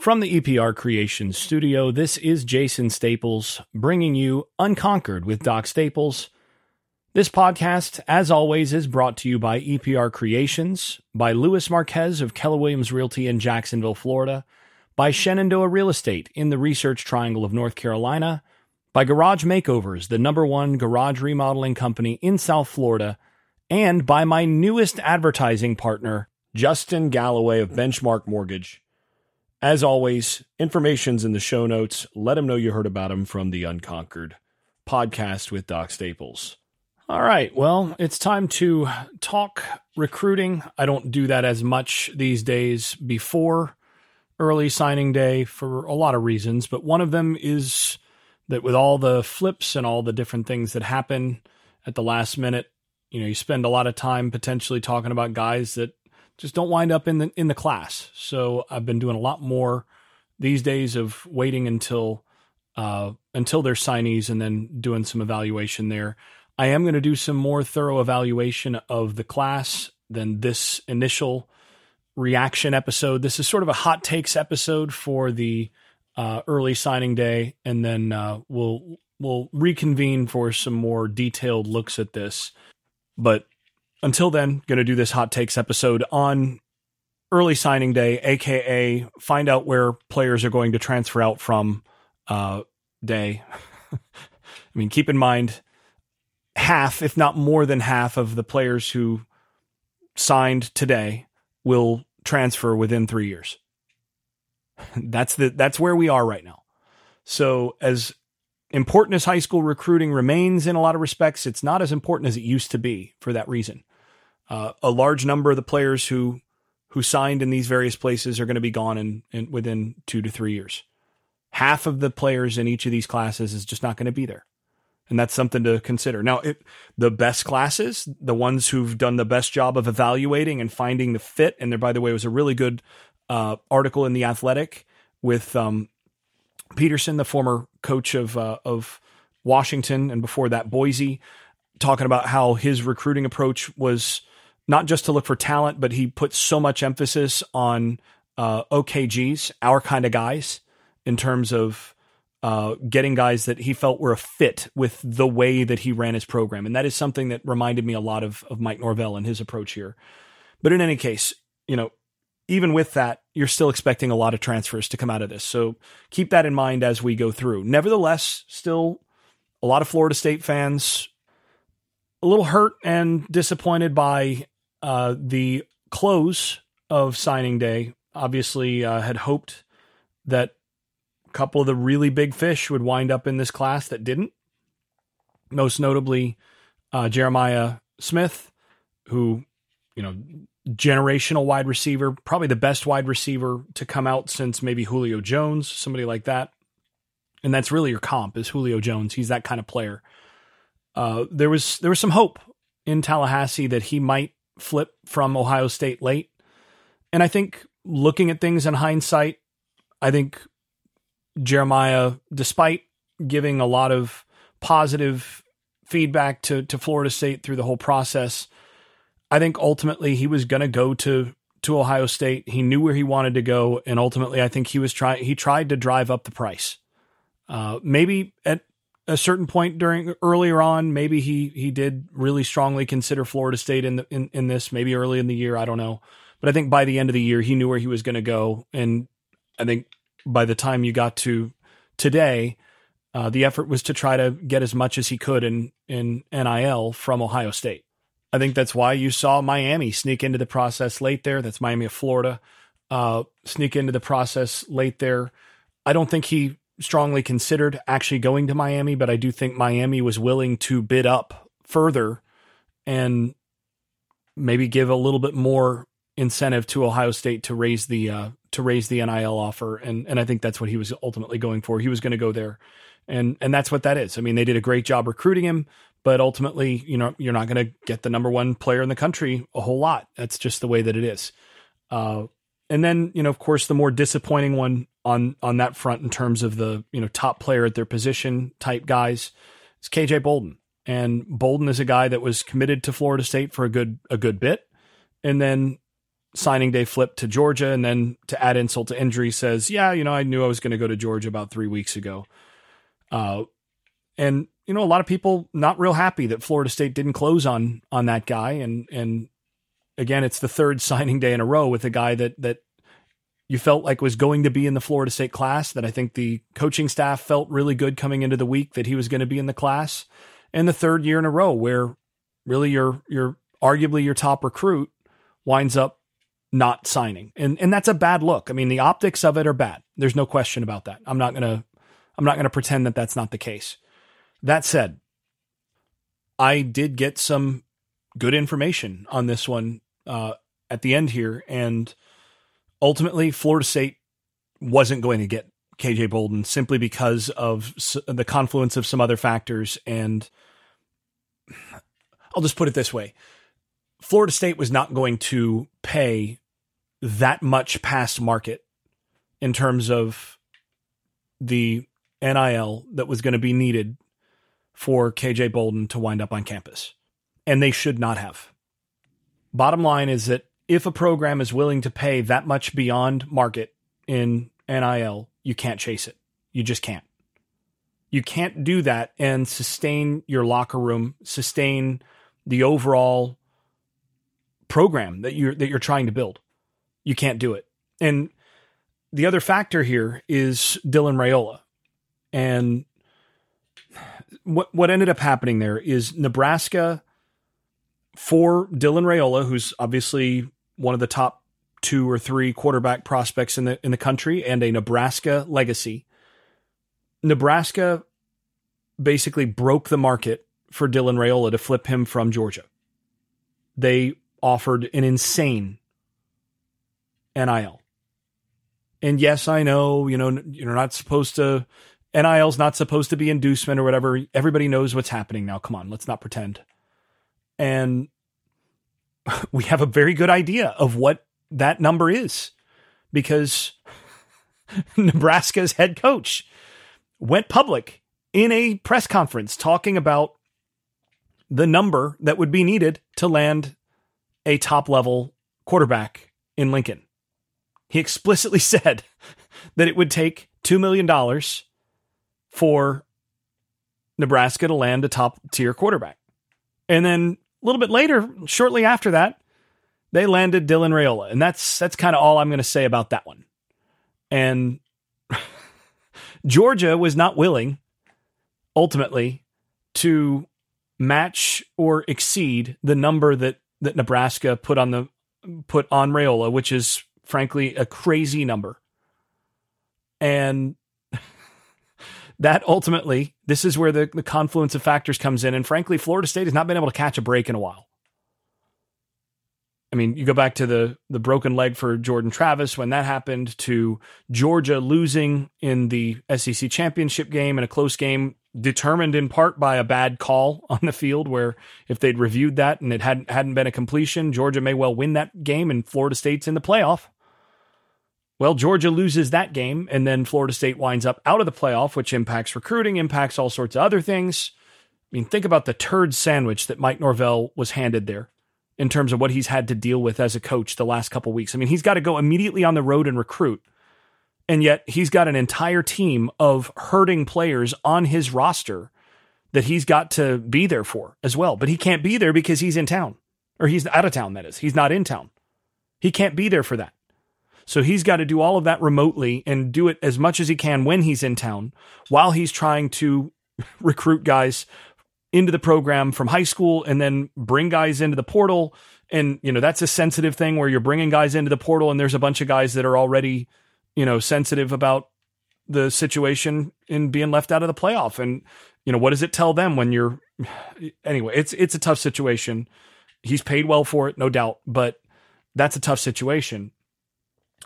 From the EPR Creations studio, this is Jason Staples bringing you Unconquered with Doc Staples. This podcast, as always, is brought to you by EPR Creations, by Louis Marquez of Keller Williams Realty in Jacksonville, Florida, by Shenandoah Real Estate in the Research Triangle of North Carolina, by Garage Makeovers, the number one garage remodeling company in South Florida, and by my newest advertising partner, Justin Galloway of Benchmark Mortgage. As always, information's in the show notes. Let them know you heard about them from the Unconquered podcast with Doc Staples. All right, well, it's time to talk recruiting. I don't do that as much these days before early signing day for a lot of reasons, but one of them is that with all the flips and all the different things that happen at the last minute, you know, you spend a lot of time potentially talking about guys that just don't wind up in the in the class. So I've been doing a lot more these days of waiting until uh, until they're signees and then doing some evaluation there. I am going to do some more thorough evaluation of the class than this initial reaction episode. This is sort of a hot takes episode for the uh, early signing day, and then uh, we'll we'll reconvene for some more detailed looks at this. But until then, going to do this hot takes episode on early signing day, aka find out where players are going to transfer out from uh, day. I mean, keep in mind half, if not more than half, of the players who signed today will transfer within three years. that's the that's where we are right now. So as important as high school recruiting remains in a lot of respects, it's not as important as it used to be for that reason. Uh, a large number of the players who who signed in these various places are going to be gone in, in within two to three years. Half of the players in each of these classes is just not going to be there, and that's something to consider. Now, it, the best classes, the ones who've done the best job of evaluating and finding the fit, and there, by the way, was a really good uh, article in the Athletic with um, Petersen, the former coach of uh, of Washington, and before that Boise, talking about how his recruiting approach was not just to look for talent, but he put so much emphasis on uh, OKGs, our kind of guys, in terms of uh, getting guys that he felt were a fit with the way that he ran his program. And that is something that reminded me a lot of, of Mike Norvell and his approach here. But in any case, you know, even with that, you're still expecting a lot of transfers to come out of this. So keep that in mind as we go through. Nevertheless, still a lot of Florida State fans a little hurt and disappointed by uh, the close of signing day, obviously, uh, had hoped that a couple of the really big fish would wind up in this class that didn't. Most notably, uh, Jeremiah Smith, who, you know, generational wide receiver, probably the best wide receiver to come out since maybe Julio Jones, somebody like that. And that's really your comp is Julio Jones. He's that kind of player. Uh, there was there was some hope in Tallahassee that he might flip from Ohio State late. And I think looking at things in hindsight, I think Jeremiah, despite giving a lot of positive feedback to, to Florida State through the whole process, I think ultimately he was going to go to to Ohio State. He knew where he wanted to go, and ultimately, I think he was trying. He tried to drive up the price. Uh, maybe at a certain point during earlier on, maybe he he did really strongly consider Florida State in the, in in this. Maybe early in the year, I don't know, but I think by the end of the year, he knew where he was going to go, and I think by the time you got to today, uh, the effort was to try to get as much as he could in in NIL from Ohio State. I think that's why you saw Miami sneak into the process late there. That's Miami of Florida uh, sneak into the process late there. I don't think he strongly considered actually going to Miami, but I do think Miami was willing to bid up further and maybe give a little bit more incentive to Ohio State to raise the uh, to raise the NIL offer, and and I think that's what he was ultimately going for. He was going to go there, and and that's what that is. I mean, they did a great job recruiting him, but ultimately, you know, you're not going to get the number one player in the country a whole lot. That's just the way that it is. Uh, and then, you know, of course, the more disappointing one on on that front in terms of the you know top player at their position type guys is KJ Bolden. And Bolden is a guy that was committed to Florida State for a good a good bit, and then signing day flip to Georgia, and then to add insult to injury, says, "Yeah, you know, I knew I was going to go to Georgia about three weeks ago." Uh, and you know, a lot of people not real happy that Florida State didn't close on on that guy, and and again, it's the third signing day in a row with a guy that that you felt like was going to be in the Florida State class. That I think the coaching staff felt really good coming into the week that he was going to be in the class, and the third year in a row where really your your arguably your top recruit winds up not signing. And and that's a bad look. I mean, the optics of it are bad. There's no question about that. I'm not going to I'm not going to pretend that that's not the case. That said, I did get some good information on this one uh, at the end here and ultimately Florida State wasn't going to get KJ Bolden simply because of the confluence of some other factors and I'll just put it this way. Florida State was not going to pay that much past market in terms of the NIL that was going to be needed for KJ Bolden to wind up on campus. And they should not have. Bottom line is that if a program is willing to pay that much beyond market in NIL, you can't chase it. You just can't. You can't do that and sustain your locker room, sustain the overall program that you're that you're trying to build. You can't do it. And the other factor here is Dylan Raiola. And what what ended up happening there is Nebraska for Dylan Raiola, who's obviously one of the top two or three quarterback prospects in the in the country and a Nebraska legacy. Nebraska basically broke the market for Dylan Raiola to flip him from Georgia. They offered an insane NIL. And yes, I know, you know, you're not supposed to, NIL's not supposed to be inducement or whatever. Everybody knows what's happening now. Come on, let's not pretend. And we have a very good idea of what that number is because Nebraska's head coach went public in a press conference talking about the number that would be needed to land a top level quarterback in Lincoln. He explicitly said that it would take $2 million for Nebraska to land a top tier quarterback. And then a little bit later, shortly after that, they landed Dylan Raiola, And that's that's kind of all I'm going to say about that one. And Georgia was not willing ultimately to match or exceed the number that that Nebraska put on the put on Raiola, which is frankly a crazy number. And that ultimately, this is where the, the confluence of factors comes in. And frankly, Florida State has not been able to catch a break in a while. I mean, you go back to the the broken leg for Jordan Travis when that happened, to Georgia losing in the SEC championship game in a close game determined in part by a bad call on the field where if they'd reviewed that and it hadn't hadn't been a completion, Georgia may well win that game and Florida State's in the playoff. Well, Georgia loses that game and then Florida State winds up out of the playoff, which impacts recruiting, impacts all sorts of other things. I mean, think about the turd sandwich that Mike Norvell was handed there in terms of what he's had to deal with as a coach the last couple weeks. I mean, he's got to go immediately on the road and recruit and yet he's got an entire team of hurting players on his roster that he's got to be there for as well. But he can't be there because he's in town or he's out of town, that is. He's not in town. He can't be there for that. So he's got to do all of that remotely and do it as much as he can when he's in town while he's trying to recruit guys into the program from high school and then bring guys into the portal. And, you know, that's a sensitive thing where you're bringing guys into the portal and there's a bunch of guys that are already you know, sensitive about the situation in being left out of the playoff. And, you know, what does it tell them when you're anyway, it's it's a tough situation. He's paid well for it, no doubt, but that's a tough situation.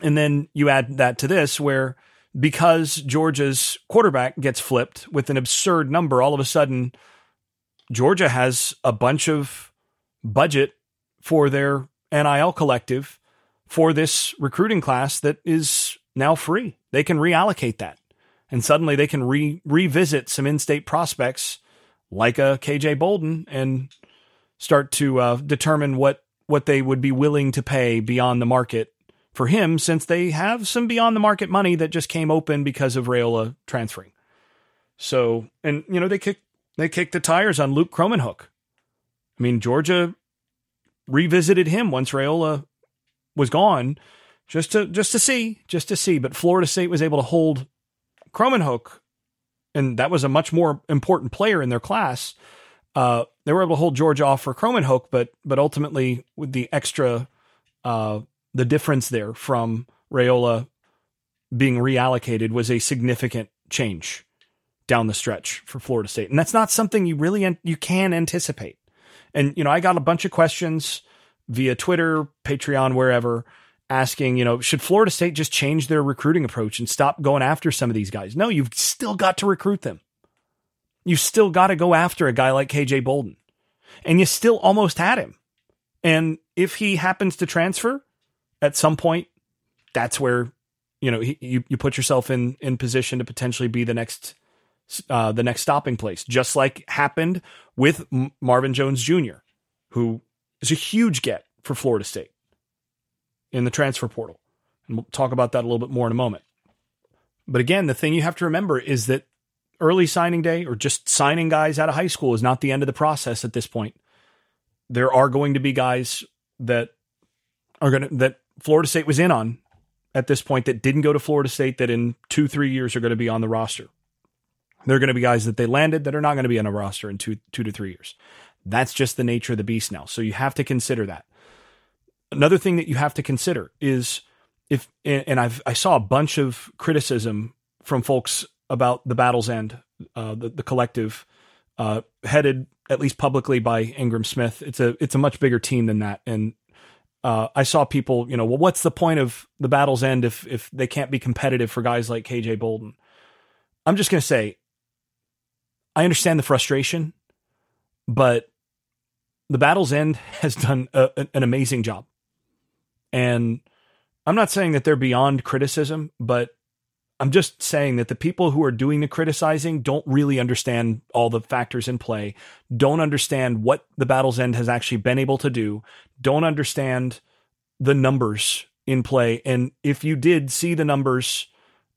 And then you add that to this where because Georgia's quarterback gets flipped with an absurd number, all of a sudden Georgia has a bunch of budget for their NIL collective for this recruiting class that is now free. They can reallocate that. And suddenly they can re- revisit some in state prospects like a KJ Bolden and start to uh, determine what what they would be willing to pay beyond the market for him since they have some beyond the market money that just came open because of Raiola transferring. So, and you know, they kicked they kicked the tires on Luke Kromenhoek. I mean, Georgia revisited him once Raiola was gone, just to just to see, just to see. But Florida State was able to hold Kromenhoek, and that was a much more important player in their class. Uh, they were able to hold Georgia off for Kromenhoek, but but ultimately with the extra uh, the difference there from Raiola being reallocated was a significant change down the stretch for Florida State. And that's not something you really you can anticipate. And you know, I got a bunch of questions via Twitter, Patreon, wherever asking, you know, should Florida State just change their recruiting approach and stop going after some of these guys? No, you've still got to recruit them. You still got to go after a guy like KJ Bolden. And you still almost had him. And if he happens to transfer, at some point, that's where you know you you put yourself in in position to potentially be the next uh, the next stopping place, just like happened with M- Marvin Jones Jr., who is a huge get for Florida State in the transfer portal, and we'll talk about that a little bit more in a moment. But again, the thing you have to remember is that early signing day or just signing guys out of high school is not the end of the process at this point. There are going to be guys that are going to that Florida State was in on at this point that didn't go to Florida State that in two, three years are going to be on the roster. There are going to be guys that they landed that are not going to be on a roster in two, two to three years. That's just the nature of the beast now. So you have to consider that. Another thing that you have to consider is if, and I've, I saw a bunch of criticism from folks about the Battle's End, uh, the, the collective, uh, headed at least publicly by Ingram Smith. It's a, it's a much bigger team than that. And uh, I saw people, you know, well, what's the point of the battle's end if if they can't be competitive for guys like KJ Bolden? I'm just going to say, I understand the frustration, but the battle's end has done a, an amazing job, and I'm not saying that they're beyond criticism, but I'm just saying that the people who are doing the criticizing don't really understand all the factors in play, don't understand what the Battle's End has actually been able to do, don't understand the numbers in play. And if you did see the numbers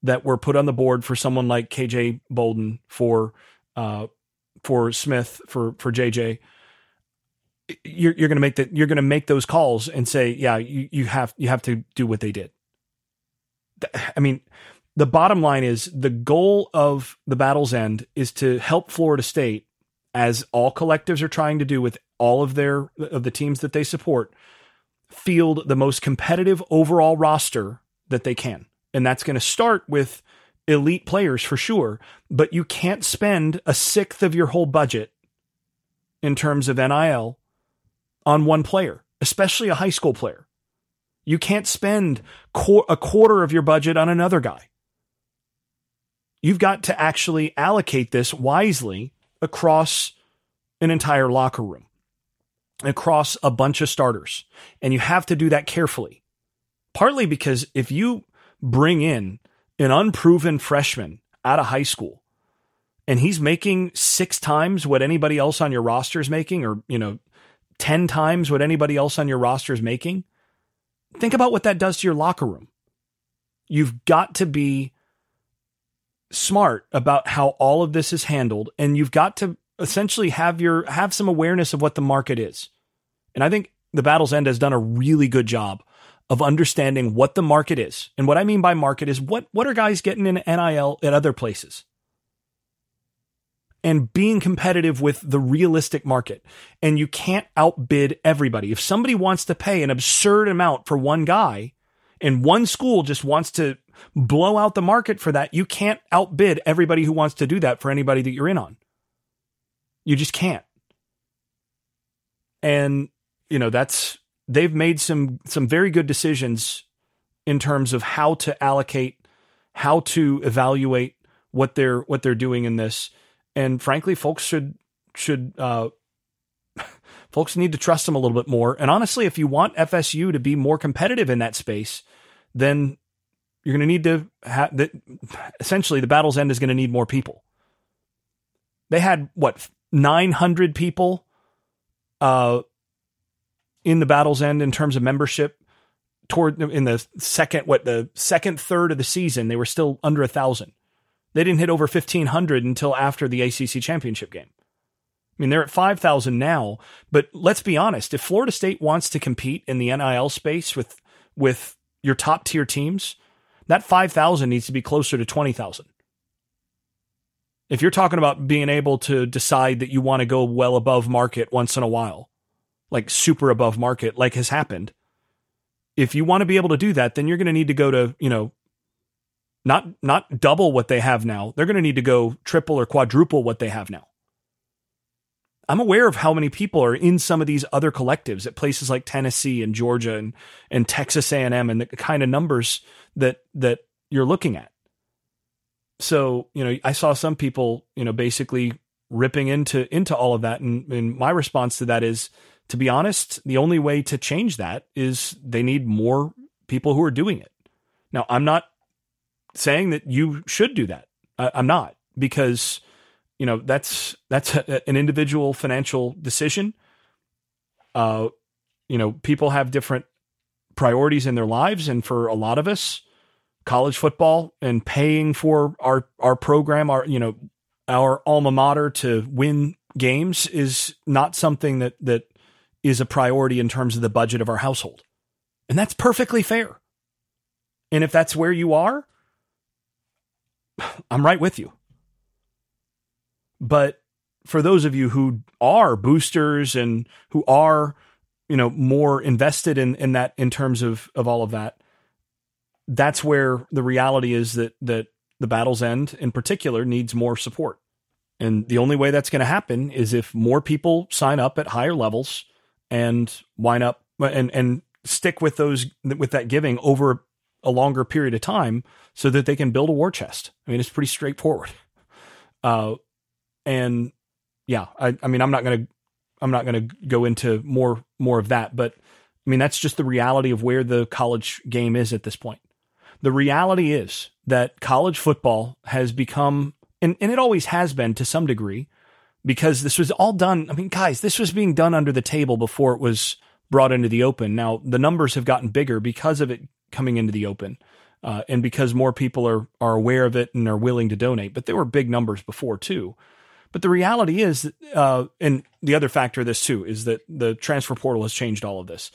that were put on the board for someone like KJ Bolden, for uh, for Smith, for for JJ, you're you're gonna make that you're gonna make those calls and say, yeah, you, you have you have to do what they did. I mean, the bottom line is the goal of the battle's end is to help Florida State, as all collectives are trying to do with all of their of the teams that they support, field the most competitive overall roster that they can. And that's going to start with elite players for sure, but you can't spend a sixth of your whole budget in terms of NIL on one player, especially a high school player. You can't spend a quarter of your budget on another guy. You've got to actually allocate this wisely across an entire locker room, across a bunch of starters. And you have to do that carefully. Partly because if you bring in an unproven freshman out of high school and he's making six times what anybody else on your roster is making, or, you know, 10 times what anybody else on your roster is making, think about what that does to your locker room. You've got to be smart about how all of this is handled and you've got to essentially have your have some awareness of what the market is. And I think the Battle's End has done a really good job of understanding what the market is. And what I mean by market is what what are guys getting in NIL at other places? And being competitive with the realistic market. And you can't outbid everybody. If somebody wants to pay an absurd amount for one guy, and one school just wants to blow out the market for that, you can't outbid everybody who wants to do that for anybody that you're in on. You just can't. And you know, that's they've made some some very good decisions in terms of how to allocate, how to evaluate what they're what they're doing in this. And frankly, folks should should uh, folks need to trust them a little bit more. And honestly, if you want FSU to be more competitive in that space, then you're going to need to have that. Essentially, the battle's end is going to need more people. They had what 900 people, uh, in the battle's end in terms of membership toward in the second what the second third of the season they were still under a thousand they didn't hit over 1500 until after the acc championship game i mean they're at 5000 now but let's be honest if florida state wants to compete in the nil space with with your top tier teams that 5000 needs to be closer to 20000 if you're talking about being able to decide that you want to go well above market once in a while like super above market like has happened if you want to be able to do that, then you're going to need to go to, you know, not not double what they have now. They're going to need to go triple or quadruple what they have now. I'm aware of how many people are in some of these other collectives at places like Tennessee and Georgia and and Texas A&M and the kind of numbers that that you're looking at. So, you know, I saw some people, you know, basically ripping into into all of that and, and my response to that is to be honest, the only way to change that is they need more people who are doing it. Now, I'm not saying that you should do that. I, am not because you know that's that's a, an individual financial decision. Uh, you know, people have different priorities in their lives, and for a lot of us, college football and paying for our our program, our you know our alma mater to win games is not something that that is a priority in terms of the budget of our household. And that's perfectly fair. And if that's where you are, I'm right with you. But for those of you who are boosters and who are, you know, more invested in, in that in terms of, of all of that, that's where the reality is that that the battle's end in particular needs more support. And the only way that's going to happen is if more people sign up at higher levels and wind up and and stick with those with that giving over a longer period of time so that they can build a war chest. I mean, it's pretty straightforward. Uh, and yeah, I, I mean, I'm not gonna I'm not gonna go into more more of that, but I mean, that's just the reality of where the college game is at this point. The reality is that college football has become, and, and it always has been to some degree, because this was all done. I mean, guys, this was being done under the table before it was brought into the open. Now, the numbers have gotten bigger because of it coming into the open. Uh, and because more people are are aware of it and are willing to donate, but there were big numbers before too. But the reality is, uh, and the other factor of this too is that the transfer portal has changed all of this.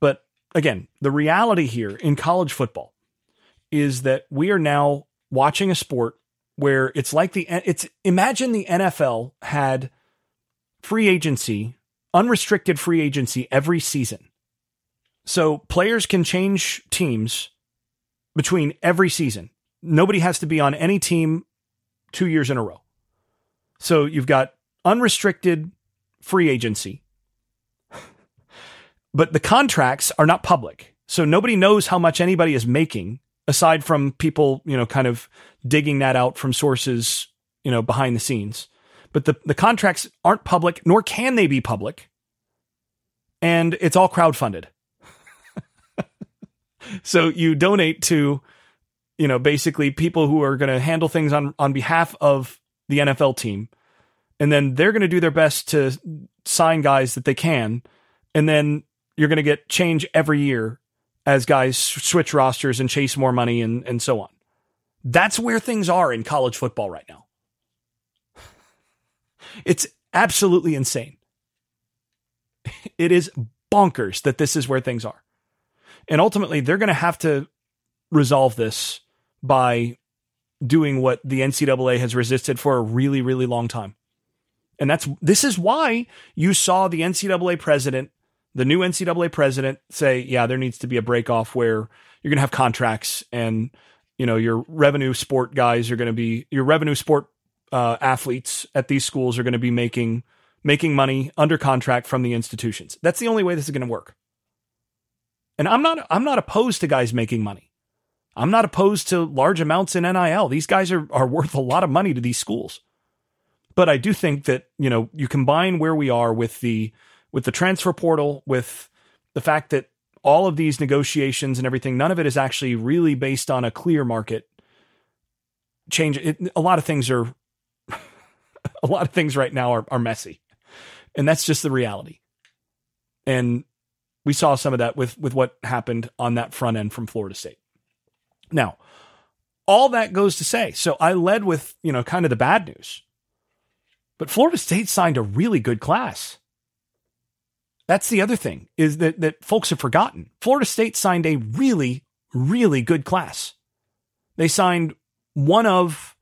But again, the reality here in college football is that we are now watching a sport where it's like the it's imagine the NFL had free agency, unrestricted free agency every season. So players can change teams between every season. Nobody has to be on any team 2 years in a row. So you've got unrestricted free agency. but the contracts are not public. So nobody knows how much anybody is making aside from people, you know, kind of digging that out from sources, you know, behind the scenes. But the, the contracts aren't public, nor can they be public. And it's all crowdfunded. so you donate to, you know, basically people who are going to handle things on, on behalf of the NFL team. And then they're going to do their best to sign guys that they can. And then you're going to get change every year as guys switch rosters and chase more money and, and so on. That's where things are in college football right now. It's absolutely insane. It is bonkers that this is where things are. And ultimately, they're going to have to resolve this by doing what the NCAA has resisted for a really, really long time. And that's this is why you saw the NCAA president the new NCAA president say, yeah, there needs to be a break off where you're going to have contracts and you know your revenue sport guys are going to be your revenue sport uh, athletes at these schools are going to be making making money under contract from the institutions. That's the only way this is going to work. And I'm not I'm not opposed to guys making money. I'm not opposed to large amounts in NIL. These guys are are worth a lot of money to these schools. But I do think that, you know, you combine where we are with the with the transfer portal, with the fact that all of these negotiations and everything, none of it is actually really based on a clear market change. It, a lot of things are, a lot of things right now are, are messy. And that's just the reality. And We saw some of that with with what happened on that front end from Florida State. Now, all that goes to say, so I led with, you know, kind of the bad news. But Florida State signed a really good class. That's the other thing is that that folks have forgotten. Florida State signed a really really good class. They signed one of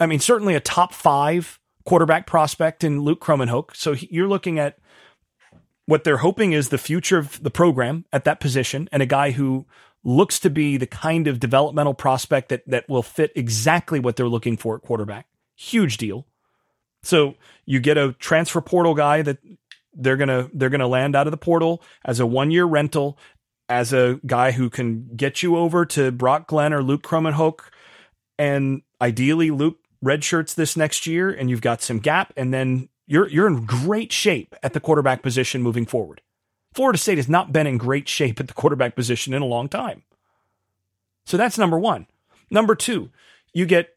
I mean certainly a top 5 quarterback prospect in Luke Kromenhoek. So you're looking at what they're hoping is the future of the program at that position and a guy who looks to be the kind of developmental prospect that that will fit exactly what they're looking for at quarterback. Huge deal. So you get a transfer portal guy that they're gonna they're gonna land out of the portal as a one year rental, as a guy who can get you over to Brock Glenn or Luke Kromenhoek, and ideally Luke redshirts this next year, and you've got some gap, and then you're you're in great shape at the quarterback position moving forward. Florida State has not been in great shape at the quarterback position in a long time. So that's number one. Number two, you get,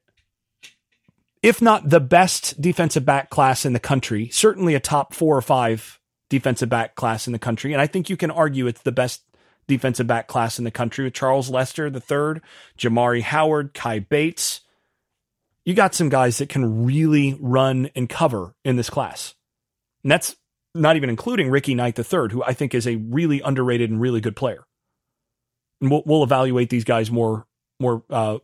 if not the best defensive back class in the country, certainly a top four or five defensive back class in the country. And I think you can argue it's the best defensive back class in the country with Charles Lester the third, Jamari Howard, Kai Bates. You got some guys that can really run and cover in this class. And that's not even including Ricky Knight III, who I think is a really underrated and really good player. And we'll, we'll evaluate these guys more more uh,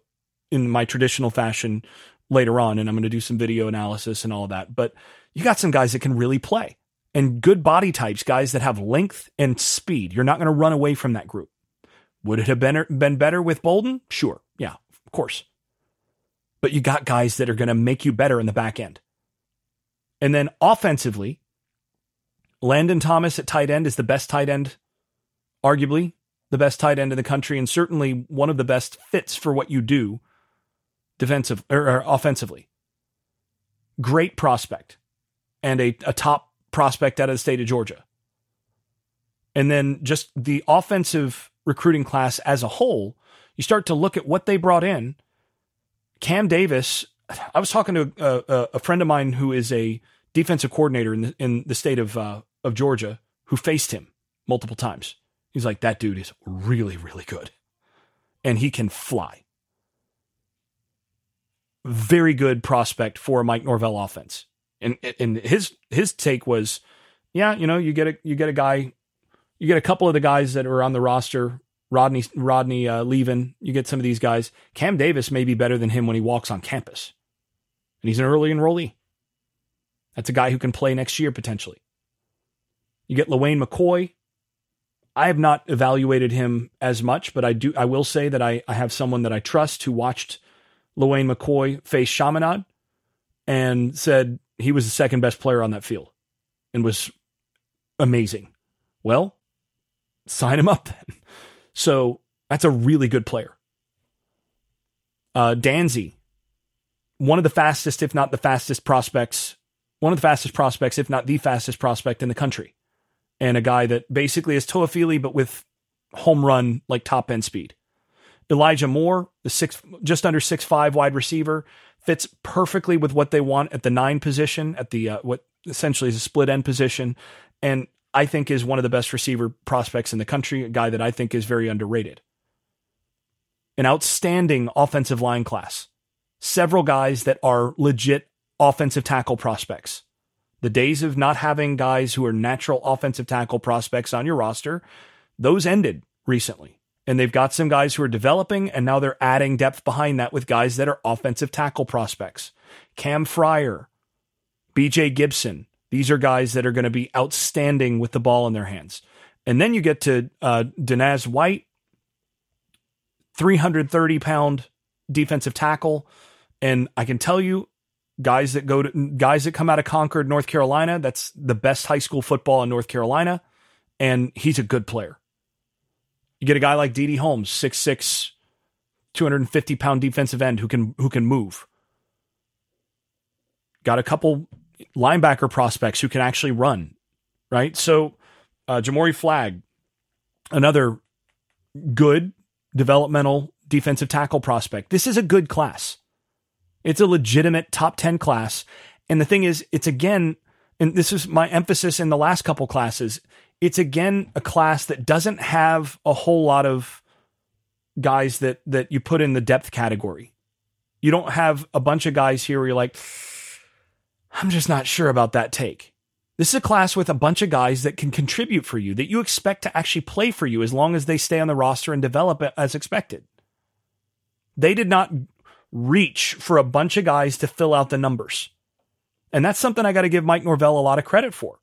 in my traditional fashion later on, and I'm going to do some video analysis and all of that. But you got some guys that can really play and good body types, guys that have length and speed. You're not going to run away from that group. Would it have been been better with Bolden? Sure, yeah, of course. But you got guys that are going to make you better in the back end. And then offensively, Landon Thomas at tight end is the best tight end, arguably the best tight end in the country, and certainly one of the best fits for what you do defensive or, or offensively. Great prospect and a, a top prospect out of the state of Georgia. And then just the offensive recruiting class as a whole, you start to look at what they brought in. Cam Davis, I was talking to a, a friend of mine who is a defensive coordinator in the, in the state of uh, of Georgia who faced him multiple times. He's like, that dude is really, really good. And he can fly. Very good prospect for a Mike Norvell offense. And and his his take was, yeah, you know, you get a you get a guy, you get a couple of the guys that are on the roster, Rodney Rodney uh, you get some of these guys. Cam Davis may be better than him when he walks on campus, and he's an early enrollee. That's a guy who can play next year potentially. You get LeWayne McCoy. I have not evaluated him as much, but I do. I will say that I, I have someone that I trust who watched LeWayne McCoy faced Chaminade and said he was the second best player on that field and was amazing. Well, sign him up then. So that's a really good player. Uh, Danzy, one of the fastest, if not the fastest prospects, one of the fastest prospects, if not the fastest prospect in the country and a guy that basically is Toafili, but with home run, like top end speed. Elijah Moore, the six, just under six five wide receiver, fits perfectly with what they want at the nine position, at the uh, what essentially is a split end position, and I think is one of the best receiver prospects in the country. A guy that I think is very underrated. An outstanding offensive line class. Several guys that are legit offensive tackle prospects. The days of not having guys who are natural offensive tackle prospects on your roster, those ended recently. And they've got some guys who are developing, and now they're adding depth behind that with guys that are offensive tackle prospects. Cam Fryer, BJ Gibson, these are guys that are going to be outstanding with the ball in their hands. And then you get to uh, Danaz White, 330 pound defensive tackle. And I can tell you, guys that go to guys that come out of Concord, North Carolina. That's the best high school football in North Carolina, and he's a good player. You get a guy like Didi Holmes, 6'6", 250 pound defensive end who can who can move. Got a couple linebacker prospects who can actually run, right? So, uh, Jamori Flagg, another good developmental defensive tackle prospect. This is a good class. It's a legitimate top 10 class. And the thing is, it's again, and this is my emphasis in the last couple classes, it's again a class that doesn't have a whole lot of guys that that you put in the depth category. You don't have a bunch of guys here where you're like, I'm just not sure about that take. This is a class with a bunch of guys that can contribute for you, that you expect to actually play for you as long as they stay on the roster and develop as expected. They did not reach for a bunch of guys to fill out the numbers. And that's something I got to give Mike Norvell a lot of credit for.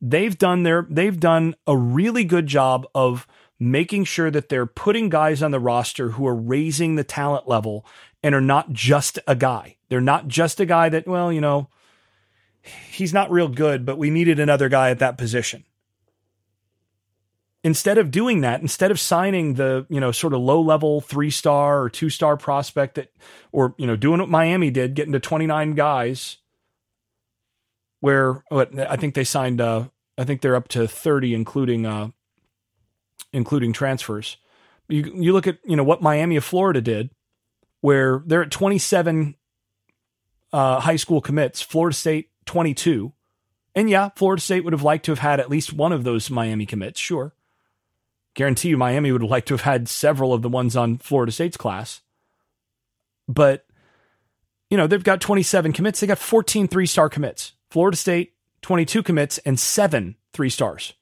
They've done their they've done a really good job of making sure that they're putting guys on the roster who are raising the talent level and are not just a guy. They're not just a guy that, well, you know, he's not real good, but we needed another guy at that position. Instead of doing that, instead of signing the, you know, sort of low level three star or two star prospect that, or, you know, doing what Miami did, getting to 29 guys, where I think they signed, uh, I think they're up to 30, including, uh, including transfers. You you look at you know what Miami of Florida did, where they're at 27 uh, high school commits, Florida State 22, and yeah, Florida State would have liked to have had at least one of those Miami commits. Sure, guarantee you Miami would have liked to have had several of the ones on Florida State's class, but you know they've got 27 commits. They got 14 three star commits. Florida State 22 commits and seven three stars.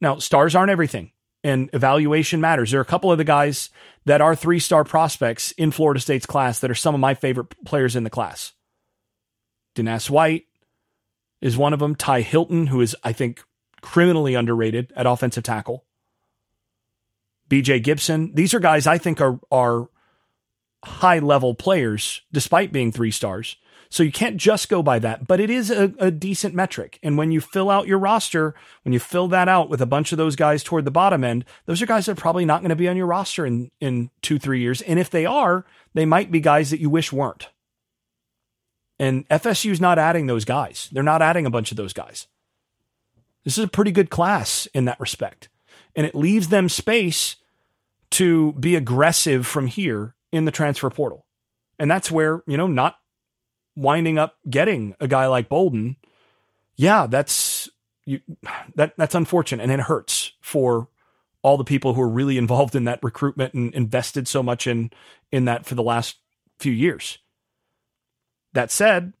Now, stars aren't everything and evaluation matters. There are a couple of the guys that are three star prospects in Florida State's class that are some of my favorite players in the class. Denaz White is one of them. Ty Hilton, who is, I think, criminally underrated at offensive tackle. BJ Gibson. These are guys I think are are high level players, despite being three stars. So you can't just go by that, but it is a, a, decent metric. And when you fill out your roster, when you fill that out with a bunch of those guys toward the bottom end, those are guys that are probably not going to be on your roster in, in two, three years. And if they are, they might be guys that you wish weren't. And FSU's not adding those guys. They're not adding a bunch of those guys. This is a pretty good class in that respect. And it leaves them space to be aggressive from here in the transfer portal. And that's where, you know, not winding up getting a guy like Bolden, yeah, that's you, that that's unfortunate and it hurts for all the people who are really involved in that recruitment and invested so much in in that for the last few years. That said,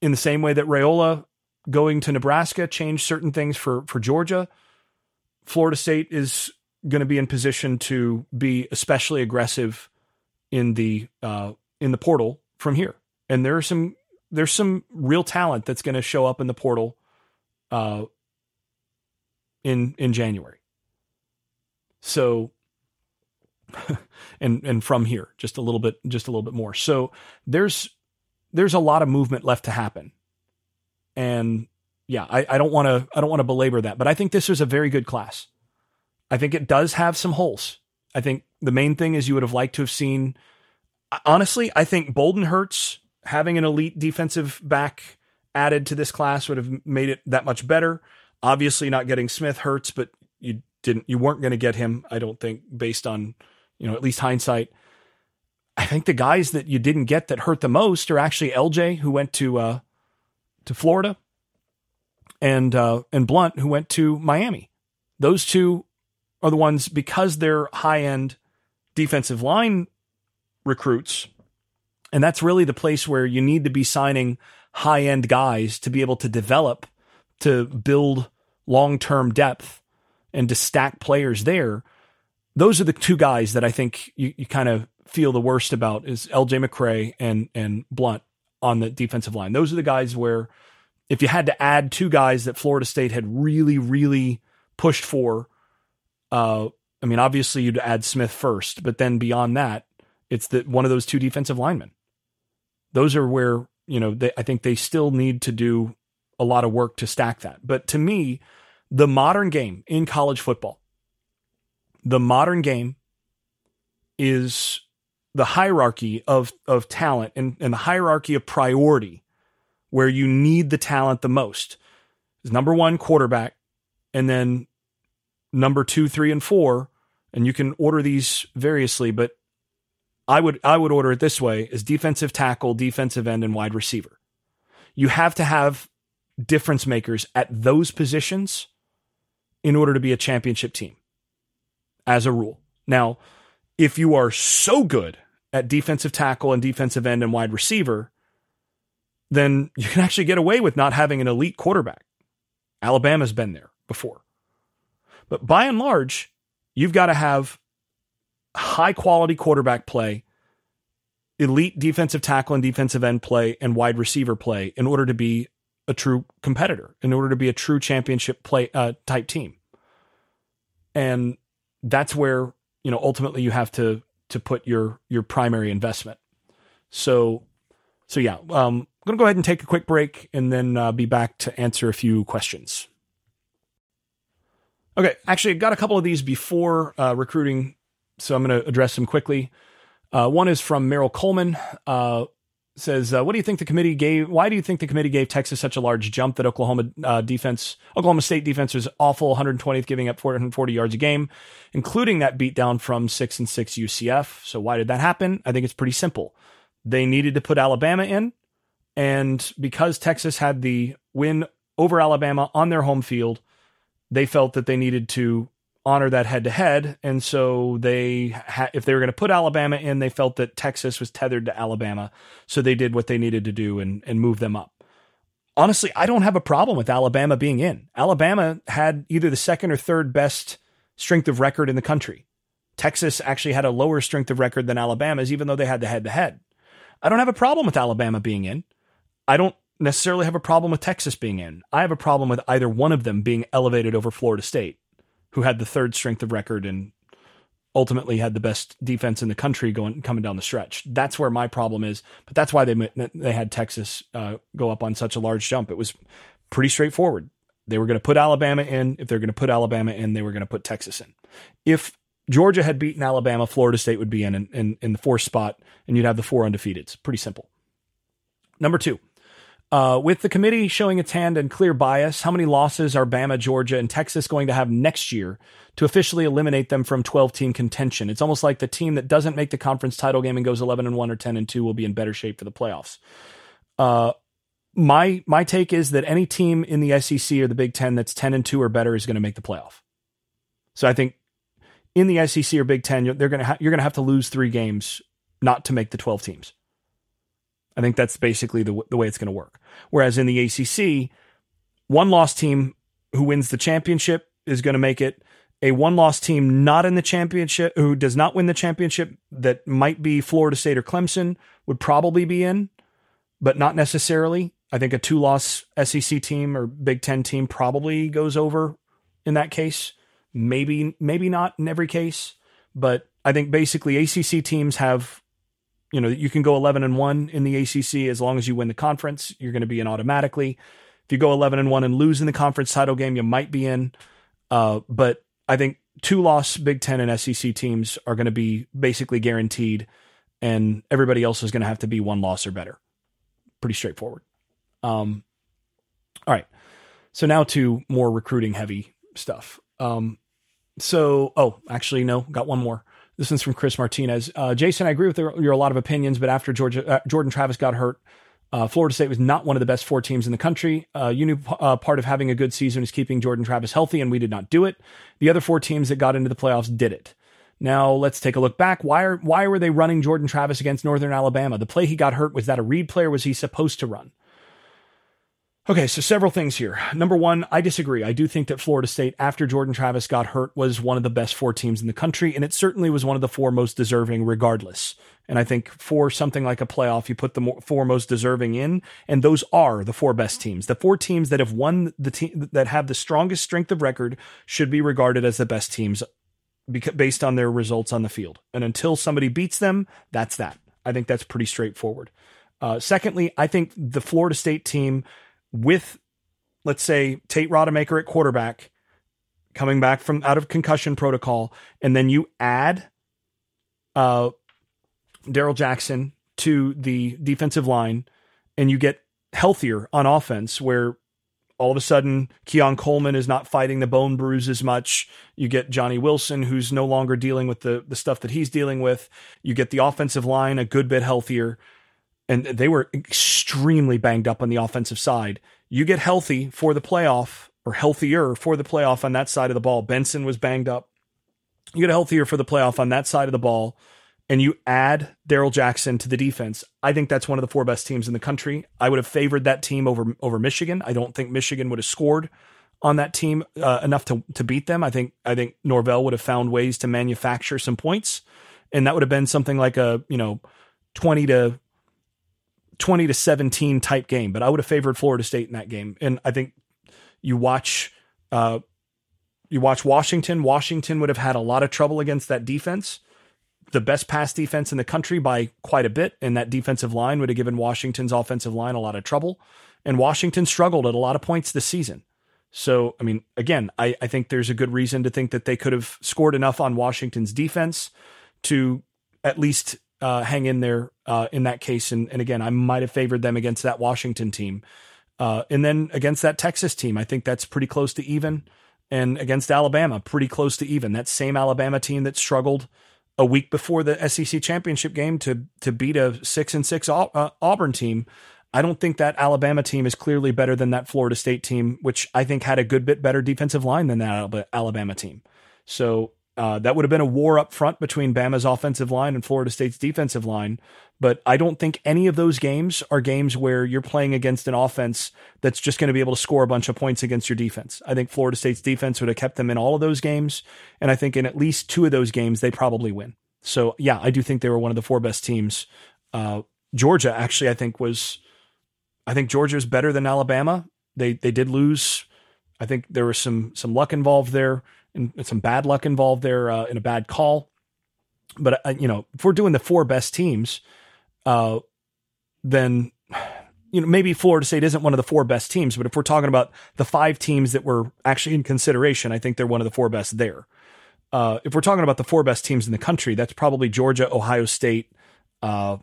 in the same way that Raiola going to Nebraska changed certain things for for Georgia, Florida State is going to be in position to be especially aggressive in the uh, in the portal from here. And there are some there's some real talent that's going to show up in the portal uh, in in January. So and and from here just a little bit just a little bit more. So there's there's a lot of movement left to happen. And yeah, I, don't want to I don't want to belabor that, but I think this was a very good class. I think it does have some holes. I think the main thing is you would have liked to have seen honestly, I think Bolden Hurts having an elite defensive back added to this class would have made it that much better. Obviously, not getting Smith hurts, but you didn't, you weren't going to get him. I don't think, based on you know at least hindsight. I think the guys that you didn't get that hurt the most are actually LJ, who went to uh, to Florida, and uh, and Blount, who went to Miami. Those two are the ones because they're high end defensive line recruits. And that's really the place where you need to be signing high end guys to be able to develop, to build long term depth, and to stack players there. Those are the two guys that I think you, you kind of feel the worst about is LJ McCray and and Blount on the defensive line. Those are the guys where if you had to add two guys that Florida State had really, really pushed for, uh, I mean, obviously you'd add Smith first, but then beyond that, it's that one of those two defensive linemen. Those are where, you know, they, I think they still need to do a lot of work to stack that. But to me, the modern game in college football, the modern game is the hierarchy of, of talent and, and the hierarchy of priority where you need the talent the most is number one quarterback and then number two, three, and four. And you can order these variously, but I would I would order it this way: is defensive tackle, defensive end, and wide receiver. You have to have difference makers at those positions in order to be a championship team, as a rule. Now, if you are so good at defensive tackle and defensive end and wide receiver, then you can actually get away with not having an elite quarterback. Alabama's been there before. But by and large, you've got to have high quality quarterback play, elite defensive tackle and defensive end play, and wide receiver play in order to be a true competitor, in order to be a true championship play uh, type team. And that's where you know ultimately you have to to put your your primary investment. So so yeah, um, I'm to go ahead and take a quick break and then uh, be back to answer a few questions. Okay, actually, I got a couple of these before uh, recruiting, so I'm going to address them quickly. Uh, one is from Merrill Coleman. Uh, says, uh, "What do you think the committee gave? Why do you think the committee gave Texas such a large jump that Oklahoma uh, defense, Oklahoma State defense was awful, 120th, giving up 440 yards a game, including that beatdown from six and six UCF. So why did that happen? I think it's pretty simple. They needed to put Alabama in, and because Texas had the win over Alabama on their home field, they felt that they needed to honor that head to head. And so they, ha- if they were going to put Alabama in, they felt that Texas was tethered to Alabama. So they did what they needed to do and, and move them up. Honestly, I don't have a problem with Alabama being in. Alabama had either the second or third best strength of record in the country. Texas actually had a lower strength of record than Alabama's, even though they had the head to head. I don't have a problem with Alabama being in. I don't necessarily have a problem with Texas being in. I have a problem with either one of them being elevated over Florida State who had the third strength of record and ultimately had the best defense in the country going coming down the stretch. That's where my problem is. But that's why they they had Texas uh, go up on such a large jump. It was pretty straightforward. They were going to put Alabama in. If they're going to put Alabama in, they were going to put Texas in. If Georgia had beaten Alabama, Florida State would be in in, in, the fourth spot, and you'd have the four undefeateds. Pretty simple. Number two, uh, with the committee showing its hand and clear bias, how many losses are Bama, Georgia, and Texas going to have next year to officially eliminate them from 12 team contention? It's almost like the team that doesn't make the conference title game and goes 11 and 1 or 10 and 2 will be in better shape for the playoffs. Uh, my my take is that any team in the SEC or the Big 10 that's 10 and 2 or better is going to make the playoff. So I think in the SEC or Big 10 you're, they're going to ha- you're going to have to lose 3 games not to make the 12 teams. I think that's basically the, the way it's going to work. Whereas in the ACC, one loss team who wins the championship is going to make it. A one loss team not in the championship, who does not win the championship, that might be Florida State or Clemson, would probably be in, but not necessarily. I think a two loss SEC team or Big Ten team probably goes over in that case. Maybe, maybe not in every case, but I think basically ACC teams have you know, you can go 11 and 1 in the ACC as long as you win the conference, you're going to be in automatically. If you go 11 and 1 and lose in the conference title game, you might be in. Uh, but I think two loss Big 10 and SEC teams are going to be basically guaranteed and everybody else is going to have to be one loss or better. Pretty straightforward. Um, all right. So now to more recruiting heavy stuff. Um, so, oh, actually, no, got one more. This one's from Chris Martinez. Uh, Jason, I agree with your, a lot of opinions, but after Georgia, uh, Jordan Travis got hurt, uh, Florida State was not one of the best four teams in the country. Uh, you knew uh, part of having a good season is keeping Jordan Travis healthy, and we did not do it. The other four teams that got into the playoffs did it. Now let's take a look back. Why are why were they running Jordan Travis against Northern Alabama? The play he got hurt was that a read player was he supposed to run? Okay, so several things here. Number one, I disagree. I do think that Florida State, after Jordan Travis got hurt, was one of the best four teams in the country, and it certainly was one of the four most deserving, regardless. And I think for something like a playoff, you put the four most deserving in, and those are the four best teams. The four teams that have won the team that have the strongest strength of record should be regarded as the best teams based on their results on the field. And until somebody beats them, that's that. I think that's pretty straightforward. Uh, secondly, I think the Florida State team with, let's say, Tate Rodemaker at quarterback coming back from out of concussion protocol, and then you add uh, Darrell Jackson to the defensive line, and you get healthier on offense, where all of a sudden Keon Coleman is not fighting the bone bruise as much. You get Johnny Wilson, who's no longer dealing with the the stuff that he's dealing with. You get the offensive line a good bit healthier, and they were extremely banged up on the offensive side. You get healthy for the playoff or healthier for the playoff on that side of the ball. Benson was banged up. You get healthier for the playoff on that side of the ball and you add Darrell Jackson to the defense, I think that's one of the four best teams in the country. I would have favored that team over over Michigan. I don't think Michigan would have scored on that team uh, enough to to beat them. I think I think Norvell would have found ways to manufacture some points, and that would have been something like a you know twenty to twenty to seventeen type game. But I would have favored Florida State in that game, and I think you watch. Uh, you watch Washington. Washington would have had a lot of trouble against that defense the best pass defense in the country by quite a bit, and that defensive line would have given Washington's offensive line a lot of trouble. And Washington struggled at a lot of points this season. So, I mean, again, I, I think there's a good reason to think that they could have scored enough on Washington's defense to at least uh, hang in there uh, in that case. And, and again, I might have favored them against that Washington team. Uh, and then against that Texas team, I think that's pretty close to even. And against Alabama, pretty close to even. That same Alabama team that struggled a week before the SEC championship game to to beat a six and six uh, Auburn team. I don't think that Alabama team is clearly better than that Florida State team, which I think had a good bit better defensive line than that Alabama team. So uh, that would have been a war up front between Bama's offensive line and Florida State's defensive line. But I don't think any of those games are games where you're playing against an offense that's just going to be able to score a bunch of points against your defense. I think Florida State's defense would have kept them in all of those games. And I think in at least two of those games, they probably win. So, yeah, I do think they were one of the four best teams. Uh, Georgia, actually, I think was, I think Georgia is better than Alabama. They, they did lose. I think there was some, some luck involved there and some bad luck involved there uh, in a bad call. But uh, you know, if we're doing the four best teams, uh, then you know maybe Florida State isn't one of the four best teams. But if we're talking about the five teams that were actually in consideration, I think they're one of the four best there. Uh, if we're talking about the four best teams in the country, that's probably Georgia, Ohio State, uh,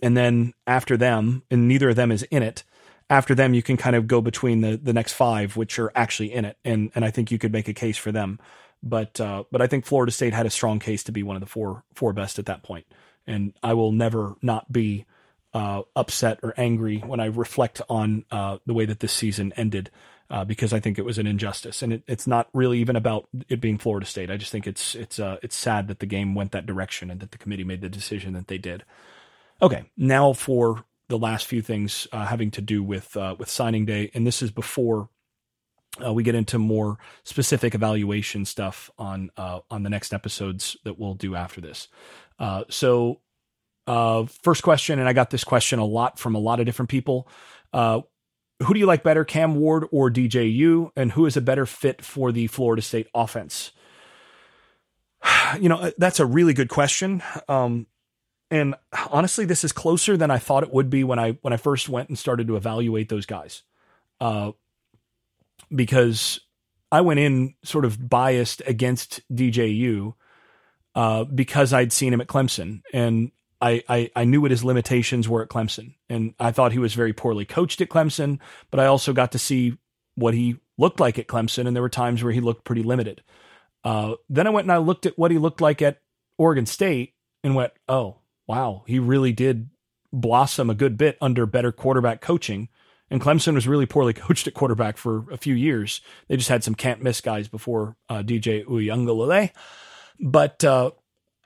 and then after them, and neither of them is in it after them, you can kind of go between the the next five, which are actually in it, and and I think you could make a case for them. But uh, but I think Florida State had a strong case to be one of the four four best at that point, and I will never not be uh, upset or angry when I reflect on uh, the way that this season ended. Uh, because I think it was an injustice, and it, it's not really even about it being Florida State. I just think it's it's uh, it's sad that the game went that direction and that the committee made the decision that they did. Okay, now for the last few things uh, having to do with uh, with signing day, and this is before uh, we get into more specific evaluation stuff on uh, on the next episodes that we'll do after this. Uh, so, uh, first question, and I got this question a lot from a lot of different people. who do you like better, Cam Ward or DJU, and who is a better fit for the Florida State offense? You know, that's a really good question. Um, and honestly, this is closer than I thought it would be when I when I first went and started to evaluate those guys. Uh, because I went in sort of biased against DJU uh, because I'd seen him at Clemson and I, I, I knew what his limitations were at Clemson. And I thought he was very poorly coached at Clemson, but I also got to see what he looked like at Clemson. And there were times where he looked pretty limited. Uh, then I went and I looked at what he looked like at Oregon State and went, oh, wow, he really did blossom a good bit under better quarterback coaching. And Clemson was really poorly coached at quarterback for a few years. They just had some can't miss guys before uh, DJ Uiagalelei. But uh,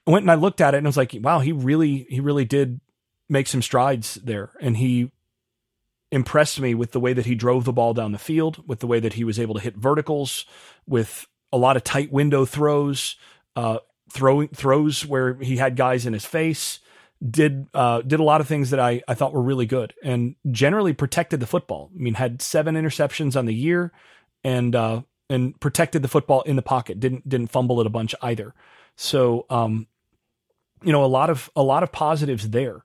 I went and I looked at it and I was like, wow, he really, he really did make some strides there. And he impressed me with the way that he drove the ball down the field, with the way that he was able to hit verticals, with a lot of tight window throws, uh, throwing throws where he had guys in his face did uh, did a lot of things that I, I thought were really good and generally protected the football. I mean, had seven interceptions on the year and uh, and protected the football in the pocket. Didn't didn't fumble it a bunch either. So um, you know, a lot of a lot of positives there,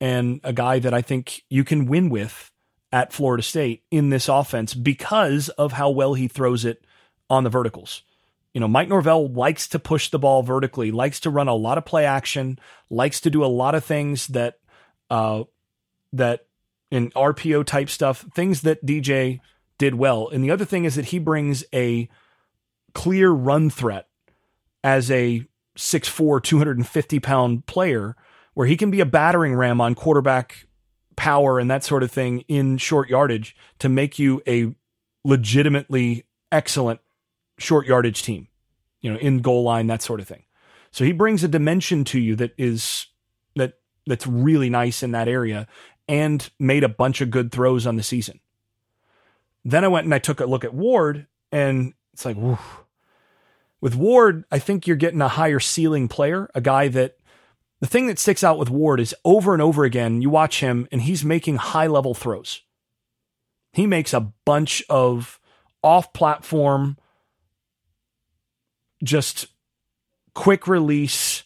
and a guy that I think you can win with at Florida State in this offense because of how well he throws it on the verticals you know, Mike Norvell likes to push the ball vertically, likes to run a lot of play action, likes to do a lot of things that, uh, that in RPO type stuff, things that DJ did well. And the other thing is that he brings a clear run threat as a 6'4, 250 pound player where he can be a battering ram on quarterback power and that sort of thing in short yardage to make you a legitimately excellent short yardage team, you know, in goal line, that sort of thing. So he brings a dimension to you that is that that's really nice in that area and made a bunch of good throws on the season. Then I went and I took a look at Ward and it's like, with Ward, I think you're getting a higher ceiling player, a guy that the thing that sticks out with Ward is over and over again, you watch him and he's making high level throws. He makes a bunch of off platform, just quick release,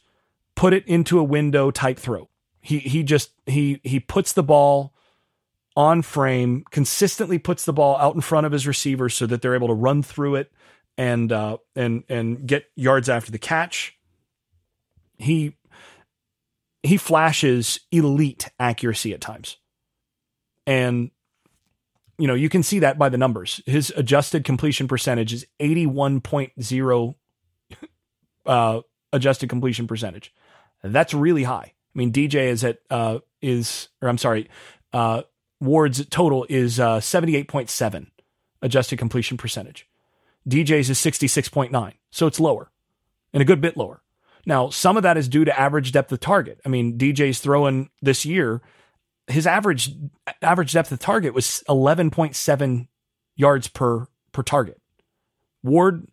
put it into a window type throw. He he just he he puts the ball on frame, consistently puts the ball out in front of his receivers so that they're able to run through it and uh, and and get yards after the catch. He he flashes elite accuracy at times. And you know, you can see that by the numbers. His adjusted completion percentage is 81.0 uh, adjusted completion percentage. That's really high. I mean, DJ is at uh, is or I'm sorry, uh, Ward's total is uh, 78.7 adjusted completion percentage. DJ's is 66.9, so it's lower and a good bit lower. Now, some of that is due to average depth of target. I mean, DJ's throwing this year, his average average depth of target was 11.7 yards per per target. Ward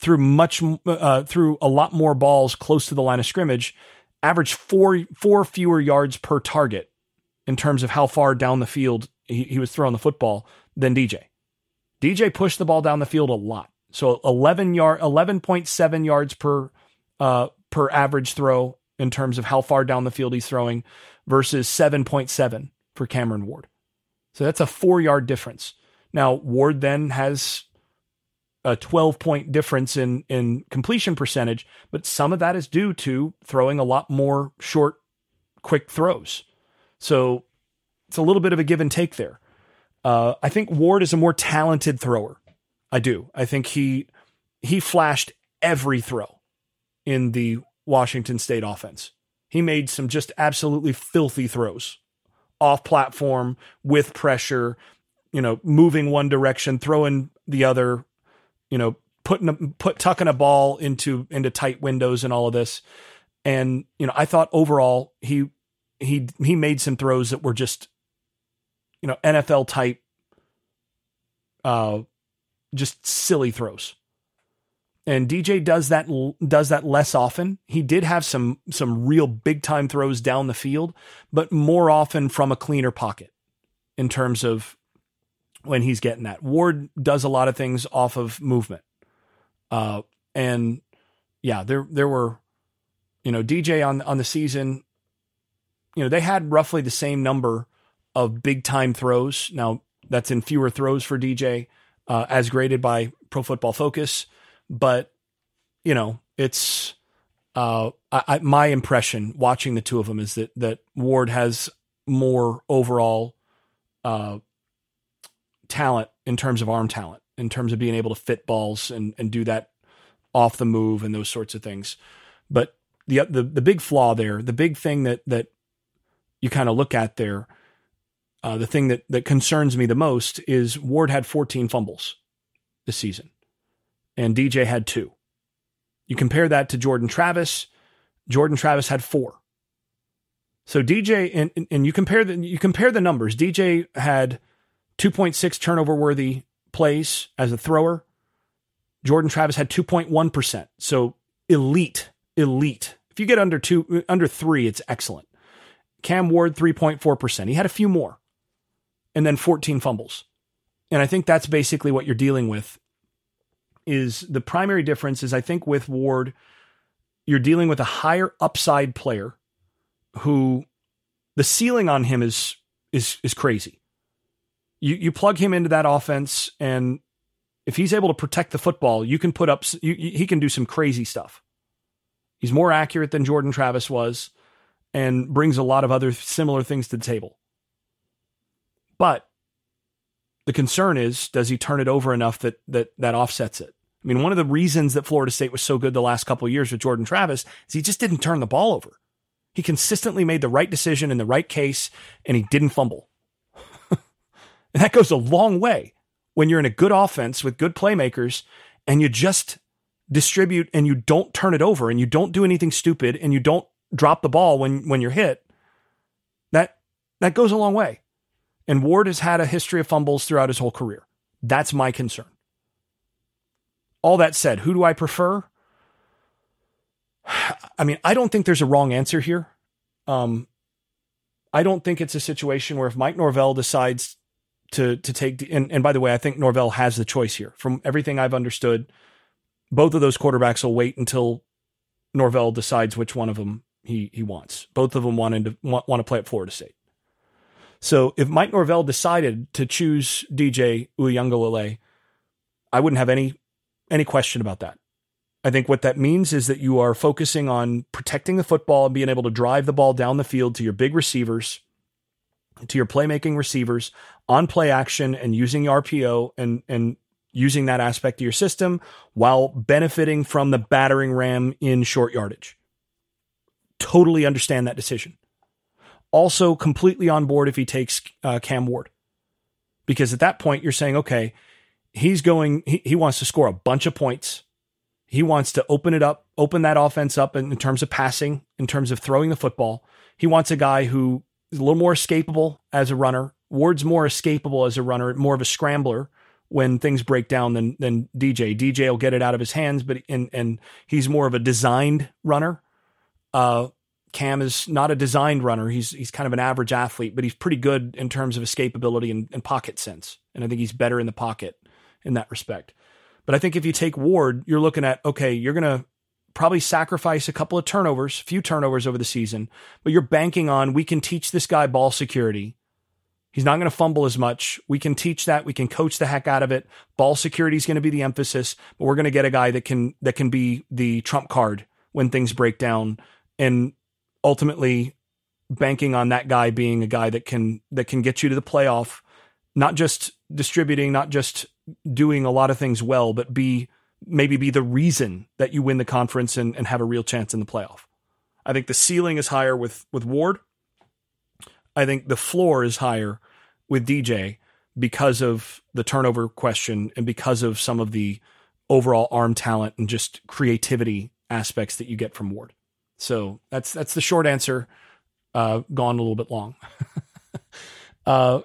threw much uh, threw a lot more balls close to the line of scrimmage, averaged four four fewer yards per target in terms of how far down the field he, he was throwing the football than DJ. DJ pushed the ball down the field a lot. So 11 yard 11.7 yards per uh, per average throw in terms of how far down the field he's throwing versus 7.7 for Cameron Ward. So that's a 4-yard difference. Now Ward then has a 12 point difference in in completion percentage, but some of that is due to throwing a lot more short quick throws. So it's a little bit of a give and take there. Uh, I think Ward is a more talented thrower. I do. I think he he flashed every throw in the Washington State offense. He made some just absolutely filthy throws off platform with pressure, you know, moving one direction, throwing the other, you know, putting a, put tucking a ball into into tight windows and all of this. And you know, I thought overall he he he made some throws that were just you know NFL type uh just silly throws. And DJ does that does that less often. He did have some some real big time throws down the field, but more often from a cleaner pocket in terms of when he's getting that. Ward does a lot of things off of movement. Uh and yeah, there there were you know DJ on on the season you know, they had roughly the same number of big time throws. Now, that's in fewer throws for DJ, uh, as graded by Pro Football Focus. But, you know, it's uh, I, I, my impression watching the two of them is that, that Ward has more overall uh, talent in terms of arm talent, in terms of being able to fit balls and, and do that off the move and those sorts of things. But the, the the big flaw there, the big thing that that you kind of look at there, uh, the thing that, that concerns me the most is Ward had 14 fumbles this season, and DJ had two. You compare that to Jordan Travis. Jordan Travis had four. So DJ and and you compare the you compare the numbers. DJ had 2.6 turnover worthy plays as a thrower. Jordan Travis had 2.1%. So elite, elite. If you get under 2 under 3, it's excellent. Cam Ward, 3.4%. He had a few more and then 14 fumbles. And I think that's basically what you're dealing with is the primary difference is I think with Ward, you're dealing with a higher upside player who the ceiling on him is is is crazy. You you plug him into that offense and if he's able to protect the football, you can put up you, he can do some crazy stuff. He's more accurate than Jordan Travis was and brings a lot of other similar things to the table. But the concern is, does he turn it over enough that that that offsets it? I mean, one of the reasons that Florida State was so good the last couple years with Jordan Travis is he just didn't turn the ball over. He consistently made the right decision in the right case, and he didn't fumble. And that goes a long way when you're in a good offense with good playmakers and you just distribute and you don't turn it over and you don't do anything stupid and you don't drop the ball when when you're hit. That that goes a long way. And Ward has had a history of fumbles throughout his whole career. That's my concern. All that said, who do I prefer? I mean, I don't think there's a wrong answer here. Um, I don't think it's a situation where if Mike Norvell decides to to take and, and by the way, I think Norvell has the choice here. From everything I've understood, both of those quarterbacks will wait until Norvell decides which one of them he he wants. Both of them wanted to want, want to play at Florida State. So if Mike Norvell decided to choose DJ Uiagalelei, I wouldn't have any any question about that. I think what that means is that you are focusing on protecting the football and being able to drive the ball down the field to your big receivers, to your playmaking receivers on play action and using RPO and and using that aspect of your system while benefiting from the battering ram in short yardage. Totally understand that decision. Also, completely on board if he takes uh, Cam Ward. Because at that point, you're saying, okay, he's going, he, he wants to score a bunch of points. He wants to open it up, open that offense up in, in terms of passing, in terms of throwing the football. He wants a guy who is a little more escapable as a runner. Ward's more escapable as a runner, more of a scrambler when things break down than than DJ. DJ will get it out of his hands, but and and he's more of a designed runner. Uh, Cam is not a designed runner. He's he's kind of an average athlete, but he's pretty good in terms of escapability and, and pocket sense. And I think he's better in the pocket in that respect. But I think if you take Ward, you're looking at okay, you're gonna probably sacrifice a couple of turnovers, few turnovers over the season, but you're banking on we can teach this guy ball security He's not going to fumble as much. We can teach that. We can coach the heck out of it. Ball security is going to be the emphasis, but we're going to get a guy that can that can be the trump card when things break down, and ultimately banking on that guy being a guy that can that can get you to the playoff, not just distributing, not just doing a lot of things well, but be maybe be the reason that you win the conference and, and have a real chance in the playoff. I think the ceiling is higher with with Ward. I think the floor is higher with DJ because of the turnover question and because of some of the overall arm talent and just creativity aspects that you get from Ward. So that's that's the short answer. Uh, gone a little bit long. uh,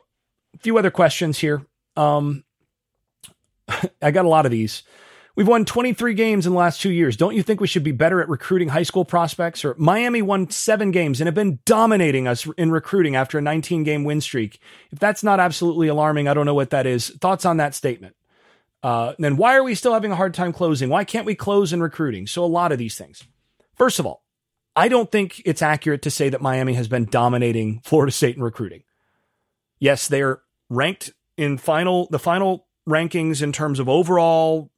a few other questions here. Um, I got a lot of these. We've won 23 games in the last two years. Don't you think we should be better at recruiting high school prospects? Or Miami won seven games and have been dominating us in recruiting after a 19 game win streak. If that's not absolutely alarming, I don't know what that is. Thoughts on that statement? Uh, then why are we still having a hard time closing? Why can't we close in recruiting? So a lot of these things. First of all, I don't think it's accurate to say that Miami has been dominating Florida State in recruiting. Yes, they're ranked in final the final rankings in terms of overall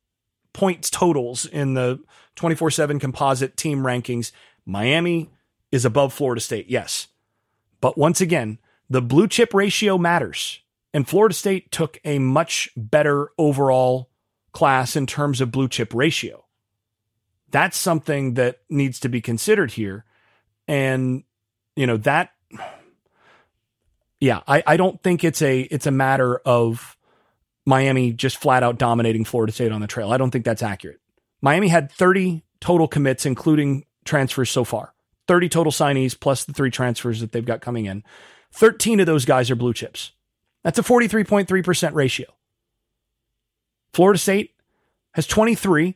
points totals in the 24 7 composite team rankings. Miami is above Florida State, yes. But once again, the blue chip ratio matters. And Florida State took a much better overall class in terms of blue chip ratio. That's something that needs to be considered here. And, you know, that, yeah, I, I don't think it's a, it's a matter of, Miami just flat out dominating Florida State on the trail. I don't think that's accurate. Miami had 30 total commits, including transfers so far. 30 total signees plus the three transfers that they've got coming in. 13 of those guys are blue chips. That's a 43.3% ratio. Florida State has 23,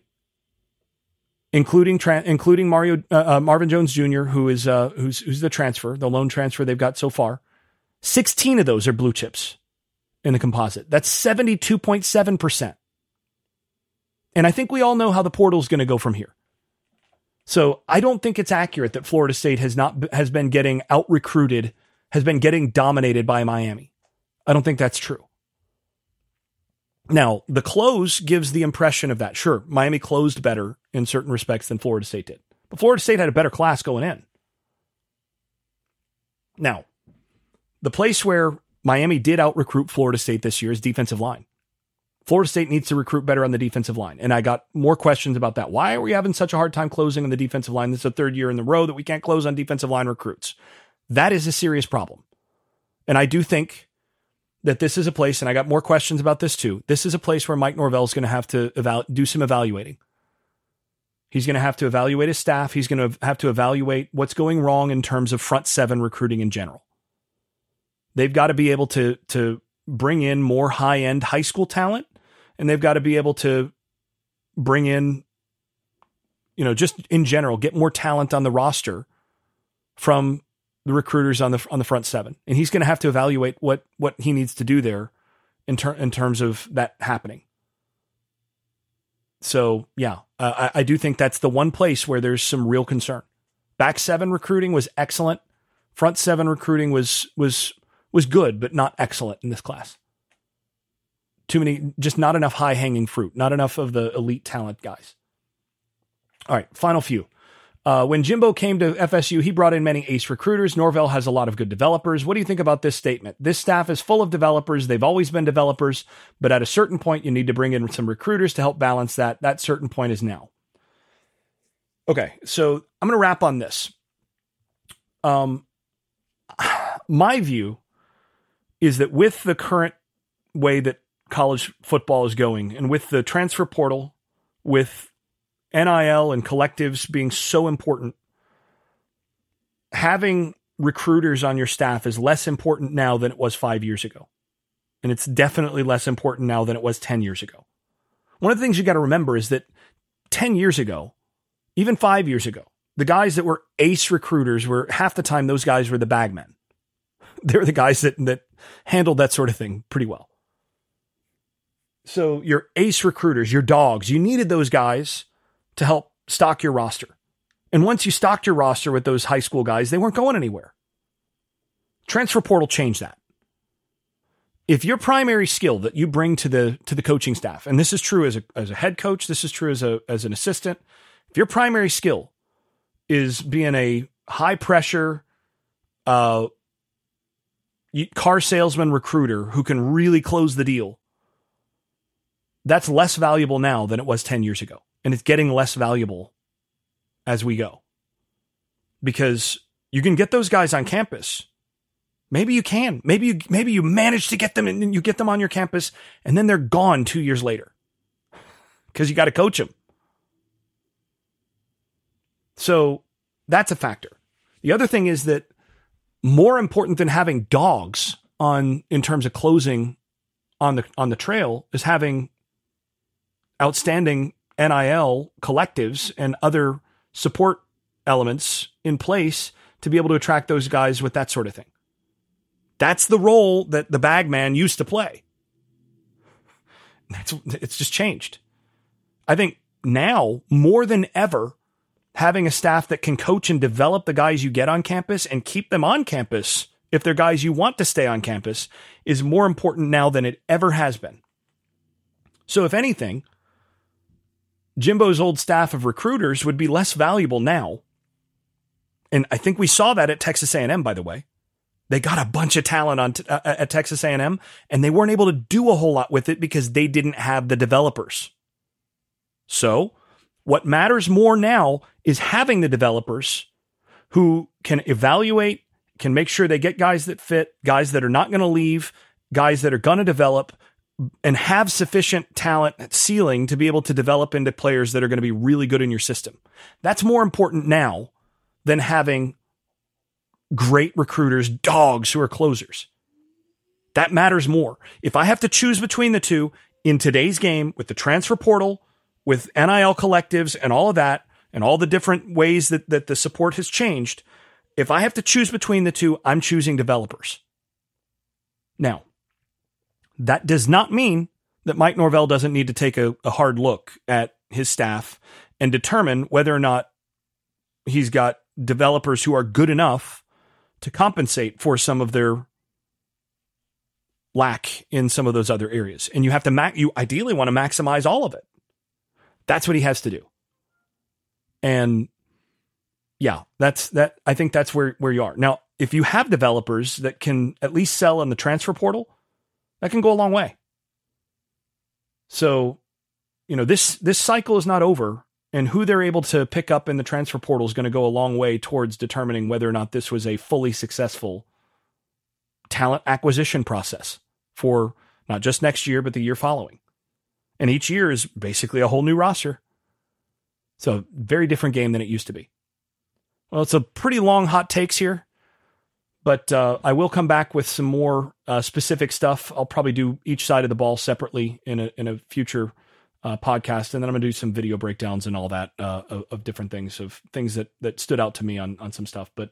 including tra- including Mario uh, uh, Marvin Jones Jr., who is uh, who's who's the transfer, the lone transfer they've got so far. 16 of those are blue chips in the composite. That's 72.7%. And I think we all know how the portal is going to go from here. So I don't think it's accurate that Florida State has not has been getting out recruited, has been getting dominated by Miami. I don't think that's true. Now, the close gives the impression of that. Sure, Miami closed better in certain respects than Florida State did. But Florida State had a better class going in. Now, the place where Miami did out recruit Florida State this year as defensive line. Florida State needs to recruit better on the defensive line. And I got more questions about that. Why are we having such a hard time closing on the defensive line? This is the third year in the row that we can't close on defensive line recruits. That is a serious problem. And I do think that this is a place, and I got more questions about this too. This is a place where Mike Norvell is going to have to eval- do some evaluating. He's going to have to evaluate his staff. He's going to have to evaluate what's going wrong in terms of front seven recruiting in general. They've got to be able to to bring in more high end high school talent, and they've got to be able to bring in, you know, just in general, get more talent on the roster from the recruiters on the on the front seven, and he's going to have to evaluate what what he needs to do there in ter- in terms of that happening. So yeah, uh, I, I do think that's the one place where there's some real concern. Back seven recruiting was excellent. Front seven recruiting was was was good, but not excellent in this class. Too many, just not enough high hanging fruit, not enough of the elite talent guys. All right, final few. Uh, when Jimbo came to FSU, he brought in many ace recruiters. Norvell has a lot of good developers. What do you think about this statement? This staff is full of developers. They've always been developers, but at a certain point, you need to bring in some recruiters to help balance that. That certain point is now. Okay, so I'm going to wrap on this. Um, my view is that with the current way that college football is going, and with the transfer portal, with NIL and collectives being so important, having recruiters on your staff is less important now than it was five years ago. And it's definitely less important now than it was 10 years ago. One of the things you got to remember is that 10 years ago, even five years ago, the guys that were ace recruiters were half the time those guys were the bagmen. They're the guys that, that handled that sort of thing pretty well. So your ace recruiters, your dogs, you needed those guys to help stock your roster. And once you stocked your roster with those high school guys, they weren't going anywhere. Transfer portal changed that. If your primary skill that you bring to the to the coaching staff, and this is true as a as a head coach, this is true as a as an assistant, if your primary skill is being a high pressure uh, car salesman recruiter who can really close the deal, that's less valuable now than it was 10 years ago and it's getting less valuable as we go because you can get those guys on campus. Maybe you can. Maybe you maybe you manage to get them and you get them on your campus and then they're gone 2 years later. Cuz you got to coach them. So that's a factor. The other thing is that more important than having dogs on in terms of closing on the on the trail is having outstanding NIL collectives and other support elements in place to be able to attract those guys with that sort of thing. That's the role that the bagman used to play. That's it's just changed. I think now more than ever having a staff that can coach and develop the guys you get on campus and keep them on campus if they're guys you want to stay on campus is more important now than it ever has been. So if anything, Jimbo's old staff of recruiters would be less valuable now. And I think we saw that at Texas A&M, by the way. They got a bunch of talent on t- uh, at Texas A&M, and they weren't able to do a whole lot with it because they didn't have the developers. So, what matters more now is having the developers who can evaluate, can make sure they get guys that fit, guys that are not going to leave, guys that are going to develop, and have sufficient talent ceiling to be able to develop into players that are going to be really good in your system. That's more important now than having great recruiters, dogs who are closers. That matters more. If I have to choose between the two in today's game with the transfer portal, with NIL collectives and all of that, and all the different ways that, that the support has changed, if I have to choose between the two, I'm choosing developers. Now, that does not mean that Mike Norvell doesn't need to take a, a hard look at his staff and determine whether or not he's got developers who are good enough to compensate for some of their lack in some of those other areas. And you have to ma- you ideally want to maximize all of it. That's what he has to do. And yeah, that's that I think that's where where you are. Now, if you have developers that can at least sell in the transfer portal, that can go a long way. So, you know, this this cycle is not over and who they're able to pick up in the transfer portal is going to go a long way towards determining whether or not this was a fully successful talent acquisition process for not just next year, but the year following. And each year is basically a whole new roster. So, very different game than it used to be. Well, it's a pretty long hot takes here, but uh, I will come back with some more uh, specific stuff. I'll probably do each side of the ball separately in a in a future uh, podcast, and then I'm gonna do some video breakdowns and all that uh, of, of, different things of things that that stood out to me on on some stuff. But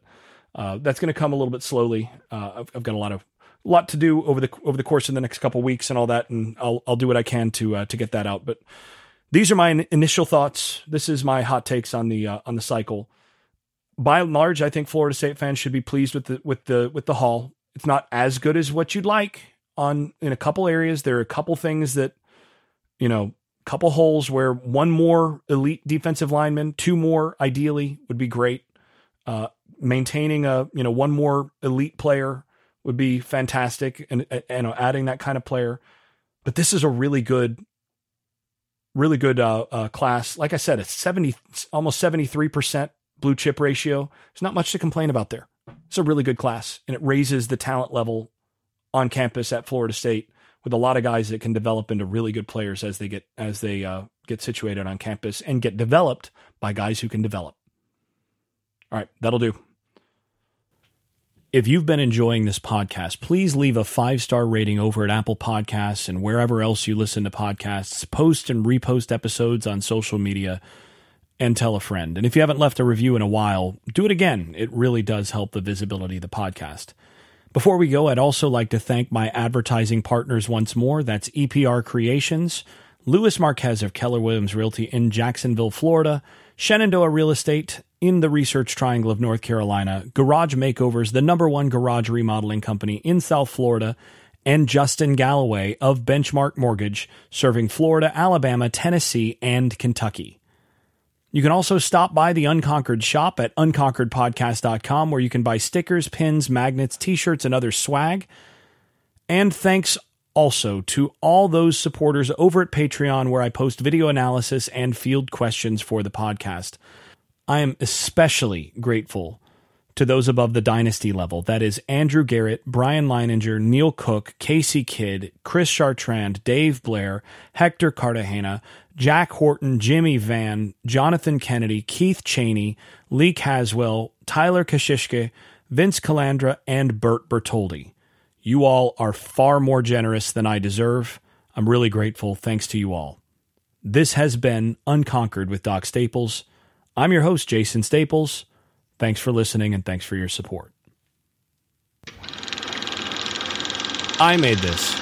uh, that's gonna come a little bit slowly. Uh, I've, I've, got a lot of lot to do over the over the course of the next couple weeks and all that, and I'll I'll do what I can to to get that out. But these are my initial thoughts. This is my hot takes on the uh, on the cycle. By and large, I think Florida State fans should be pleased with the with the with the haul. It's not as good as what you'd like on in a couple areas. There are a couple things that you know couple holes where one more elite defensive lineman, two more ideally would be great. Uh, maintaining a you know one more elite player would be fantastic, and and adding that kind of player. But this is a really good, really good uh, uh, class. Like I said, it's seventy, almost seventy three percent blue chip ratio. There's not much to complain about there. It's a really good class, and it raises the talent level on campus at Florida State with a lot of guys that can develop into really good players as they get as they uh, get situated on campus and get developed by guys who can develop. All right, that'll do. If you've been enjoying this podcast, please leave a five star rating over at Apple Podcasts and wherever else you listen to podcasts. Post and repost episodes on social media and tell a friend. And if you haven't left a review in a while, do it again. It really does help the visibility of the podcast. Before we go, I'd also like to thank my advertising partners once more. That's EPR Creations, Louis Marquez of Keller Williams Realty in Jacksonville, Florida, Shenandoah Real Estate in the Research Triangle of North Carolina, Garage Makeovers, the number one garage remodeling company in South Florida, and Justin Galloway of Benchmark Mortgage, serving Florida, Alabama, Tennessee, and Kentucky. You can also stop by the Unconquered shop at unconqueredpodcast.com where you can buy stickers, pins, magnets, t shirts, and other swag. And thanks also to all those supporters over at Patreon where I post video analysis and field questions for the podcast. I am especially grateful to those above the dynasty level. That is Andrew Garrett, Brian Leininger, Neil Cook, Casey Kidd, Chris Chartrand, Dave Blair, Hector Cartagena, Jack Horton, Jimmy Van, Jonathan Kennedy, Keith Cheney, Lee Caswell, Tyler Kashishke, Vince Calandra, and Bert Bertoldi. You all are far more generous than I deserve. I'm really grateful. Thanks to you all. This has been Unconquered with Doc Staples. I'm your host, Jason Staples. Thanks for listening and thanks for your support. I made this.